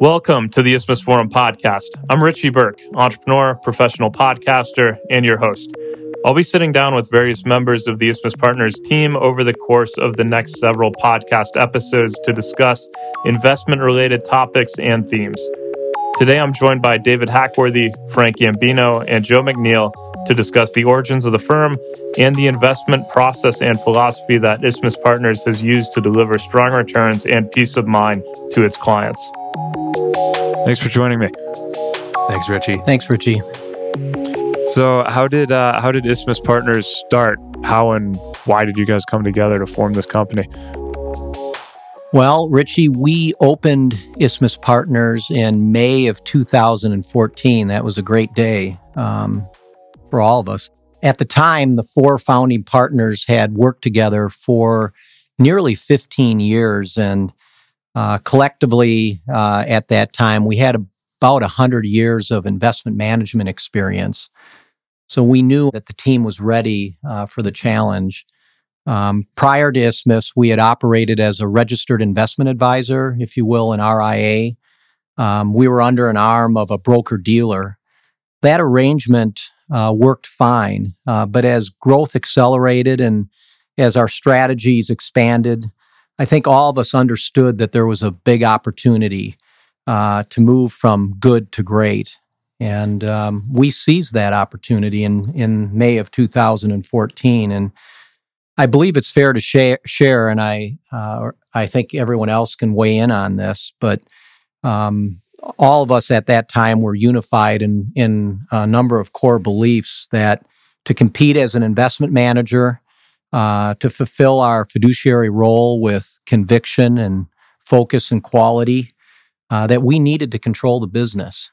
Welcome to the Isthmus Forum podcast. I'm Richie Burke, entrepreneur, professional podcaster, and your host. I'll be sitting down with various members of the Isthmus Partners team over the course of the next several podcast episodes to discuss investment related topics and themes. Today I'm joined by David Hackworthy, Frank Gambino, and Joe McNeil to discuss the origins of the firm and the investment process and philosophy that Isthmus Partners has used to deliver strong returns and peace of mind to its clients. Thanks for joining me. Thanks, Richie. Thanks, Richie. So, how did uh, how did Isthmus Partners start? How and why did you guys come together to form this company? Well, Richie, we opened Isthmus Partners in May of 2014. That was a great day um, for all of us. At the time, the four founding partners had worked together for nearly 15 years, and uh, collectively, uh, at that time, we had about 100 years of investment management experience. So we knew that the team was ready uh, for the challenge. Um, prior to Isthmus, we had operated as a registered investment advisor, if you will, an RIA. Um, we were under an arm of a broker dealer. That arrangement uh, worked fine, uh, but as growth accelerated and as our strategies expanded, I think all of us understood that there was a big opportunity uh, to move from good to great. And um, we seized that opportunity in, in May of 2014. And I believe it's fair to share, share and I, uh, I think everyone else can weigh in on this, but um, all of us at that time were unified in, in a number of core beliefs that to compete as an investment manager, uh, to fulfill our fiduciary role with conviction and focus and quality, uh, that we needed to control the business.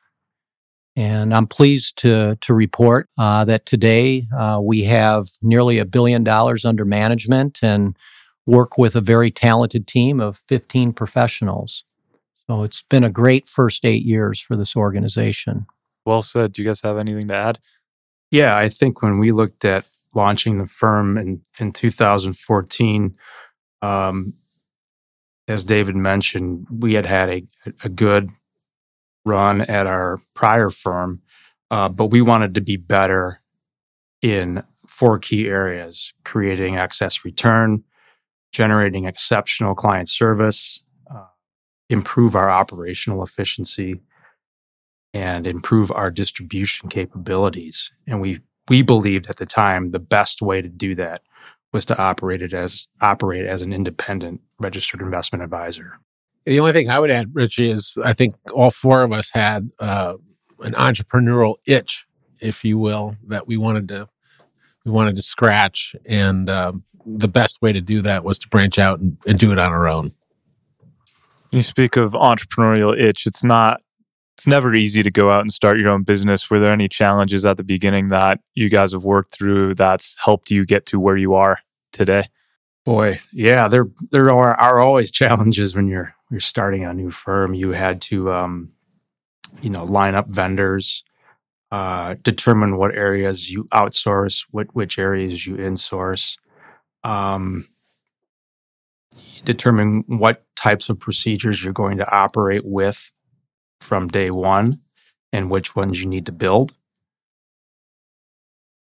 And I'm pleased to, to report uh, that today uh, we have nearly a billion dollars under management and work with a very talented team of 15 professionals. So it's been a great first eight years for this organization. Well said. Do you guys have anything to add? Yeah, I think when we looked at launching the firm in, in 2014, um, as David mentioned, we had had a, a good run at our prior firm, uh, but we wanted to be better in four key areas creating excess return, generating exceptional client service, uh, improve our operational efficiency, and improve our distribution capabilities. And we we believed at the time the best way to do that was to operate it as operate as an independent registered investment advisor. The only thing I would add, Richie, is I think all four of us had uh, an entrepreneurial itch, if you will, that we wanted to we wanted to scratch, and um, the best way to do that was to branch out and, and do it on our own. You speak of entrepreneurial itch. It's not. It's never easy to go out and start your own business. Were there any challenges at the beginning that you guys have worked through that's helped you get to where you are today? Boy, yeah, there there are, are always challenges when you're you're starting a new firm. You had to, um, you know, line up vendors, uh, determine what areas you outsource, what which areas you insource, um, determine what types of procedures you're going to operate with from day one, and which ones you need to build.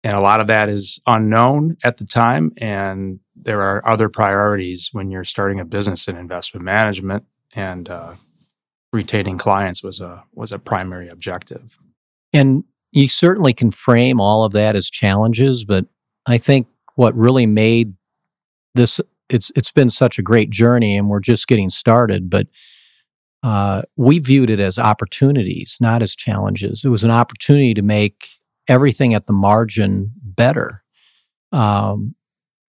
And a lot of that is unknown at the time. And there are other priorities when you're starting a business in investment management and uh, retaining clients was a was a primary objective. And you certainly can frame all of that as challenges, but I think what really made this it's it's been such a great journey and we're just getting started, but uh, we viewed it as opportunities, not as challenges. It was an opportunity to make everything at the margin better. Um,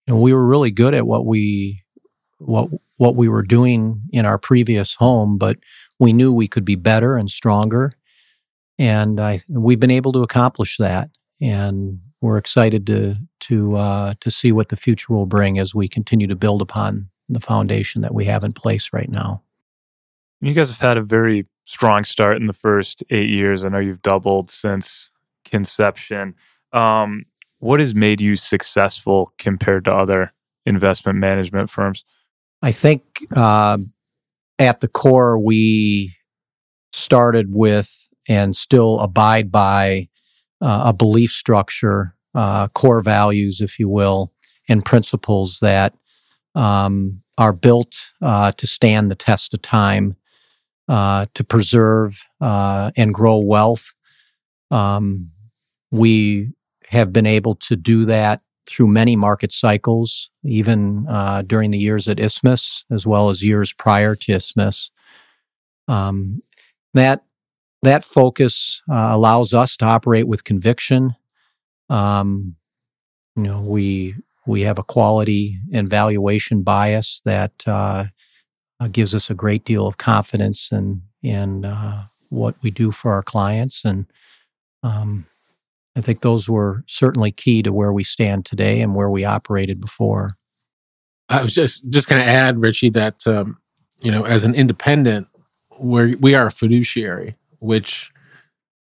and we were really good at what we what what we were doing in our previous home, but we knew we could be better and stronger, and I, we've been able to accomplish that. And we're excited to to uh, to see what the future will bring as we continue to build upon the foundation that we have in place right now. You guys have had a very strong start in the first eight years. I know you've doubled since conception. Um, what has made you successful compared to other investment management firms? I think uh, at the core, we started with and still abide by uh, a belief structure, uh, core values, if you will, and principles that um, are built uh, to stand the test of time, uh, to preserve uh, and grow wealth. Um, we have been able to do that through many market cycles, even uh, during the years at Isthmus, as well as years prior to Isthmus. Um, that that focus uh, allows us to operate with conviction. Um, you know, we we have a quality and valuation bias that uh, gives us a great deal of confidence in in uh, what we do for our clients, and um, I think those were certainly key to where we stand today and where we operated before. I was just just going to add, Richie, that um, you know, as an independent, we we are a fiduciary, which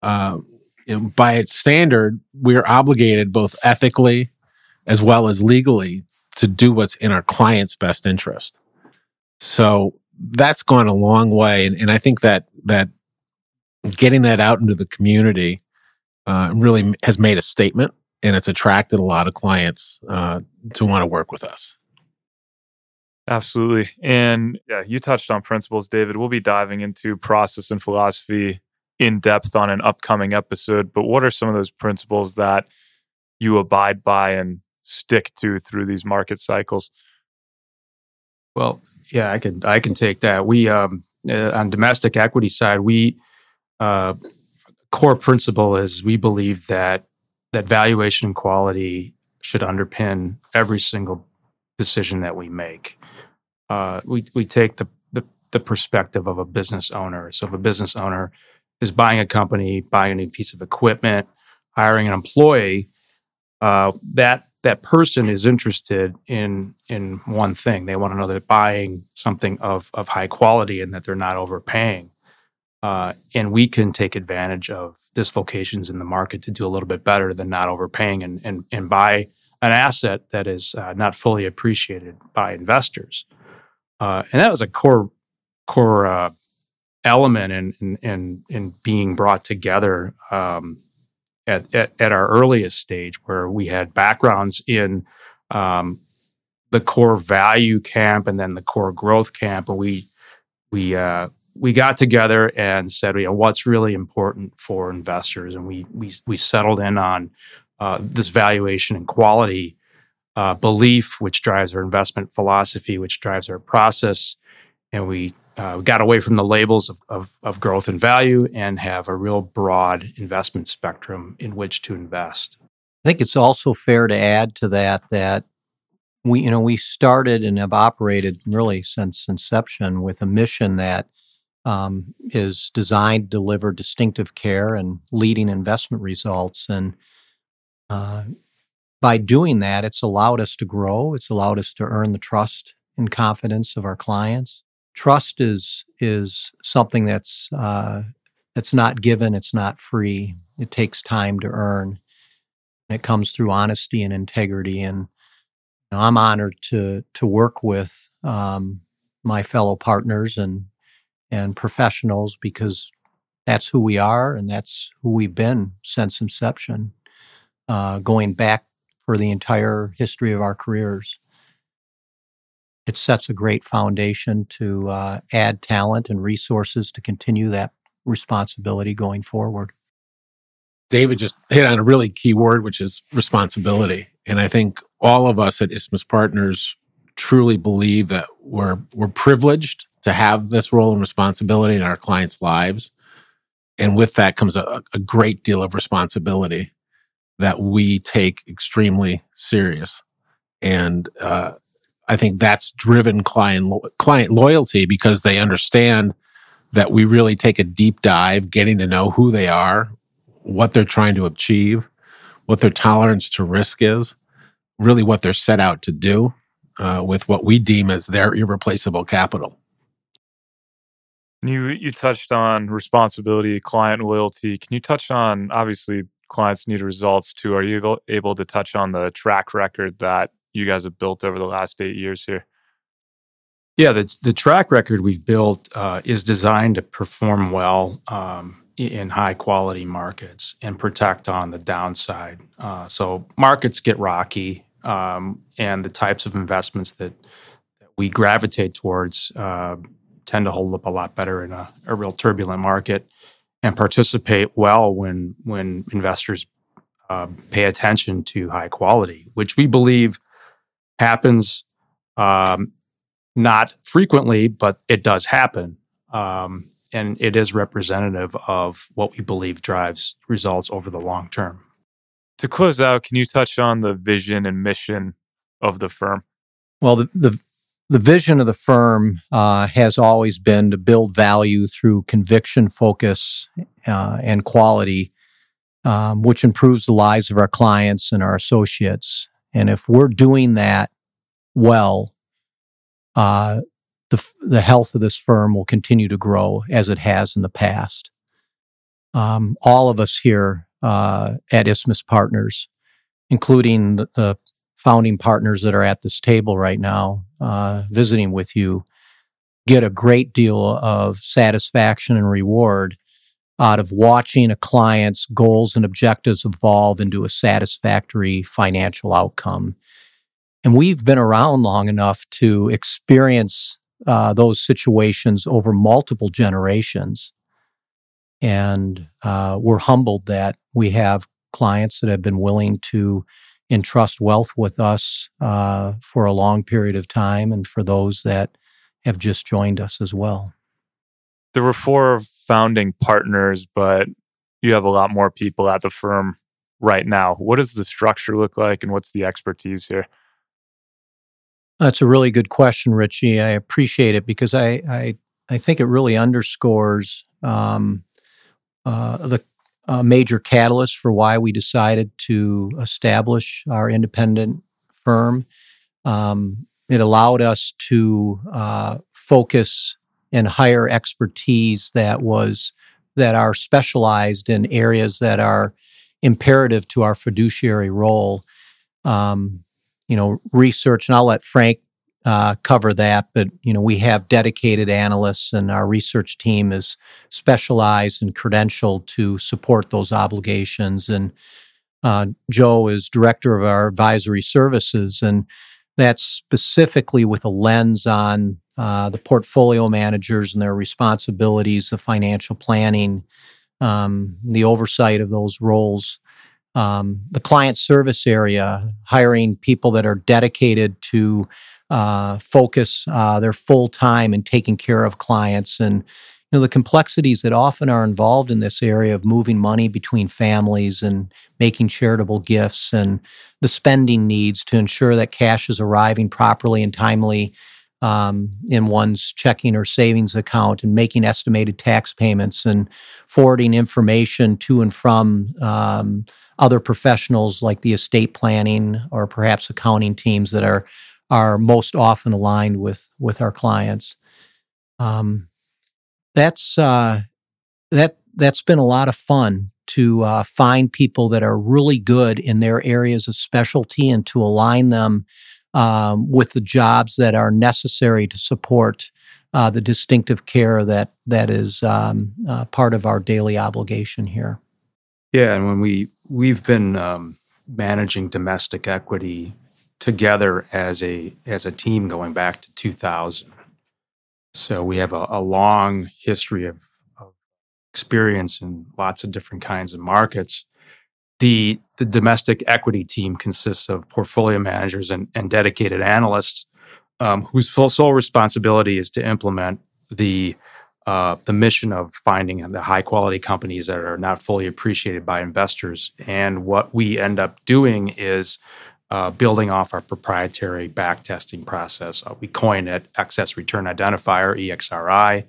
uh, you know, by its standard, we are obligated both ethically as well as legally to do what's in our client's best interest. So that's gone a long way, and, and I think that that getting that out into the community uh, really has made a statement, and it's attracted a lot of clients uh, to want to work with us. Absolutely. And yeah, you touched on principles, David. We'll be diving into process and philosophy in depth on an upcoming episode. But what are some of those principles that you abide by and stick to through these market cycles? Well, yeah, I can I can take that. We um, uh, on domestic equity side, we uh, core principle is we believe that that valuation and quality should underpin every single decision that we make. Uh, we we take the, the, the perspective of a business owner. So if a business owner is buying a company, buying a new piece of equipment, hiring an employee, uh, that that person is interested in in one thing. They want to know they're buying something of of high quality and that they're not overpaying. Uh, and we can take advantage of dislocations in the market to do a little bit better than not overpaying and and, and buy an asset that is uh, not fully appreciated by investors. Uh, and that was a core core uh, element in, in, in in being brought together um, at, at, at our earliest stage, where we had backgrounds in um, the core value camp and then the core growth camp, and we we uh, we got together and said, you know, what's really important for investors, and we we we settled in on uh, this valuation and quality uh, belief, which drives our investment philosophy, which drives our process, and we uh, got away from the labels of, of, of growth and value and have a real broad investment spectrum in which to invest. I think it's also fair to add to that that we, you know, we started and have operated really since inception with a mission that um, is designed to deliver distinctive care and leading investment results. And uh, by doing that, it's allowed us to grow. It's allowed us to earn the trust and confidence of our clients. Trust is is something that's uh, that's not given. It's not free. It takes time to earn. It comes through honesty and integrity. And you know, I'm honored to to work with um, my fellow partners and and professionals because that's who we are and that's who we've been since inception, uh, going back for the entire history of our careers. It sets a great foundation to uh, add talent and resources to continue that responsibility going forward. David just hit on a really key word, which is responsibility. And I think all of us at Isthmus Partners truly believe that we're we're privileged to have this role and responsibility in our clients' lives. And with that comes a, a great deal of responsibility that we take extremely serious. And uh, I think that's driven client client loyalty because they understand that we really take a deep dive, getting to know who they are, what they're trying to achieve, what their tolerance to risk is, really what they're set out to do uh, with what we deem as their irreplaceable capital. You you touched on responsibility, client loyalty. Can you touch on obviously clients need results too? Are you able, able to touch on the track record that you guys have built over the last eight years here? Yeah, the, the track record we've built uh, is designed to perform well um, in high quality markets and protect on the downside. Uh, so markets get rocky, um, and the types of investments that, we gravitate towards uh, tend to hold up a lot better in a, a real turbulent market and participate well when when investors uh, pay attention to high quality, which we believe happens um, not frequently, but it does happen. Um, and it is representative of what we believe drives results over the long term. To close out, can you touch on the vision and mission of the firm? Well, the, the, the vision of the firm uh, has always been to build value through conviction, focus, uh, and quality, um, which improves the lives of our clients and our associates. And if we're doing that well, uh, the, the health of this firm will continue to grow as it has in the past. Um, all of us here uh, at Isthmus Partners, including the, the, founding partners that are at this table right now uh, visiting with you, get a great deal of satisfaction and reward out of watching a client's goals and objectives evolve into a satisfactory financial outcome. And we've been around long enough to experience uh, those situations over multiple generations. And uh, we're humbled that we have clients that have been willing to entrust wealth with us uh, for a long period of time, and for those that have just joined us as well. There were four founding partners, but you have a lot more people at the firm right now. What does the structure look like, and what's the expertise here? That's a really good question, Richie. I appreciate it because I I, I think it really underscores um, uh, the uh, major catalyst for why we decided to establish our independent firm. Um, it allowed us to uh, focus and hire expertise that was that are specialized in areas that are imperative to our fiduciary role. Um, you know, research, and I'll let Frank uh, cover that. But you know, we have dedicated analysts, and our research team is specialized and credentialed to support those obligations. And uh, Joe is director of our advisory services, and that's specifically with a lens on uh, the portfolio managers and their responsibilities, the financial planning, um, the oversight of those roles. Um, the client service area, hiring people that are dedicated to uh, focus uh, their full time in taking care of clients and you know the complexities that often are involved in this area of moving money between families and making charitable gifts and the spending needs to ensure that cash is arriving properly and timely um, in one's checking or savings account and making estimated tax payments and forwarding information to and from um, other professionals like the estate planning or perhaps accounting teams that are are most often aligned with with our clients. Um, that's uh, that that's been a lot of fun to uh, find people that are really good in their areas of specialty and to align them um, with the jobs that are necessary to support uh, the distinctive care that that is um, uh, part of our daily obligation here. Yeah, and when we we've been um, managing domestic equity together as a as a team going back to 2000. So we have a, a long history of, of, experience in lots of different kinds of markets. The the domestic equity team consists of portfolio managers and, and dedicated analysts um, whose sole responsibility is to implement the uh, the mission of finding the high quality companies that are not fully appreciated by investors. And what we end up doing is uh, building off our proprietary back testing process. Uh, we coin it excess return identifier, EXRI,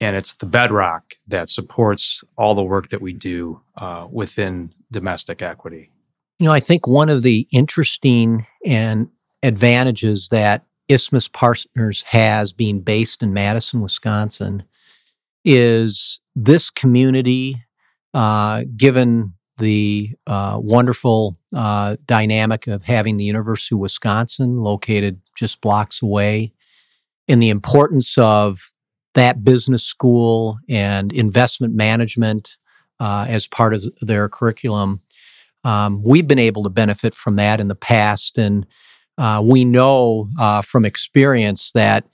and it's the bedrock that supports all the work that we do uh, within domestic equity. You know, I think one of the interesting and advantages that Isthmus Partners has being based in Madison, Wisconsin, is this community, uh, given the uh, wonderful uh, dynamic of having the University of Wisconsin located just blocks away, and the importance of that business school and investment management uh, as part of their curriculum. Um, we've been able to benefit from that in the past, and uh, we know uh, from experience that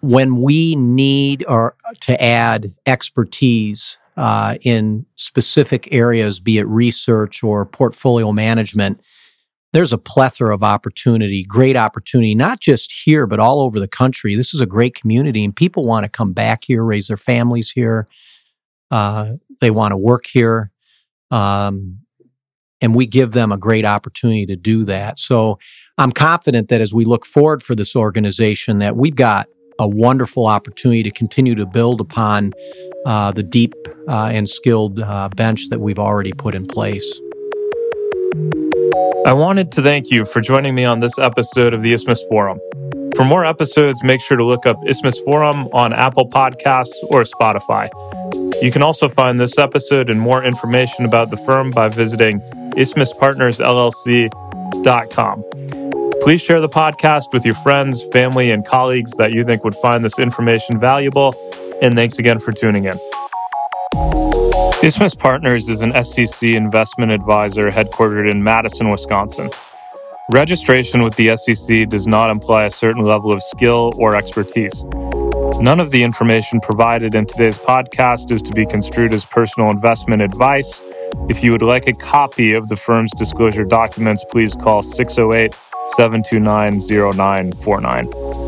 when we need or to add expertise uh, in specific areas, be it research or portfolio management, there's a plethora of opportunity, great opportunity, not just here, but all over the country. This is a great community, and people want to come back here, raise their families here. Uh, they want to work here. Um, and we give them a great opportunity to do that. So I'm confident that as we look forward for this organization, that we've got a wonderful opportunity to continue to build upon uh, the deep uh, and skilled uh, bench that we've already put in place. I wanted to thank you for joining me on this episode of the Isthmus Forum. For more episodes, make sure to look up Isthmus Forum on Apple Podcasts or Spotify. You can also find this episode and more information about the firm by visiting isthmuspartnersllc.com. Please share the podcast with your friends, family, and colleagues that you think would find this information valuable. And thanks again for tuning in. Isthmus Partners is an SEC investment advisor headquartered in Madison, Wisconsin. Registration with the SEC does not imply a certain level of skill or expertise. None of the information provided in today's podcast is to be construed as personal investment advice. If you would like a copy of the firm's disclosure documents, please call 608 729 0949.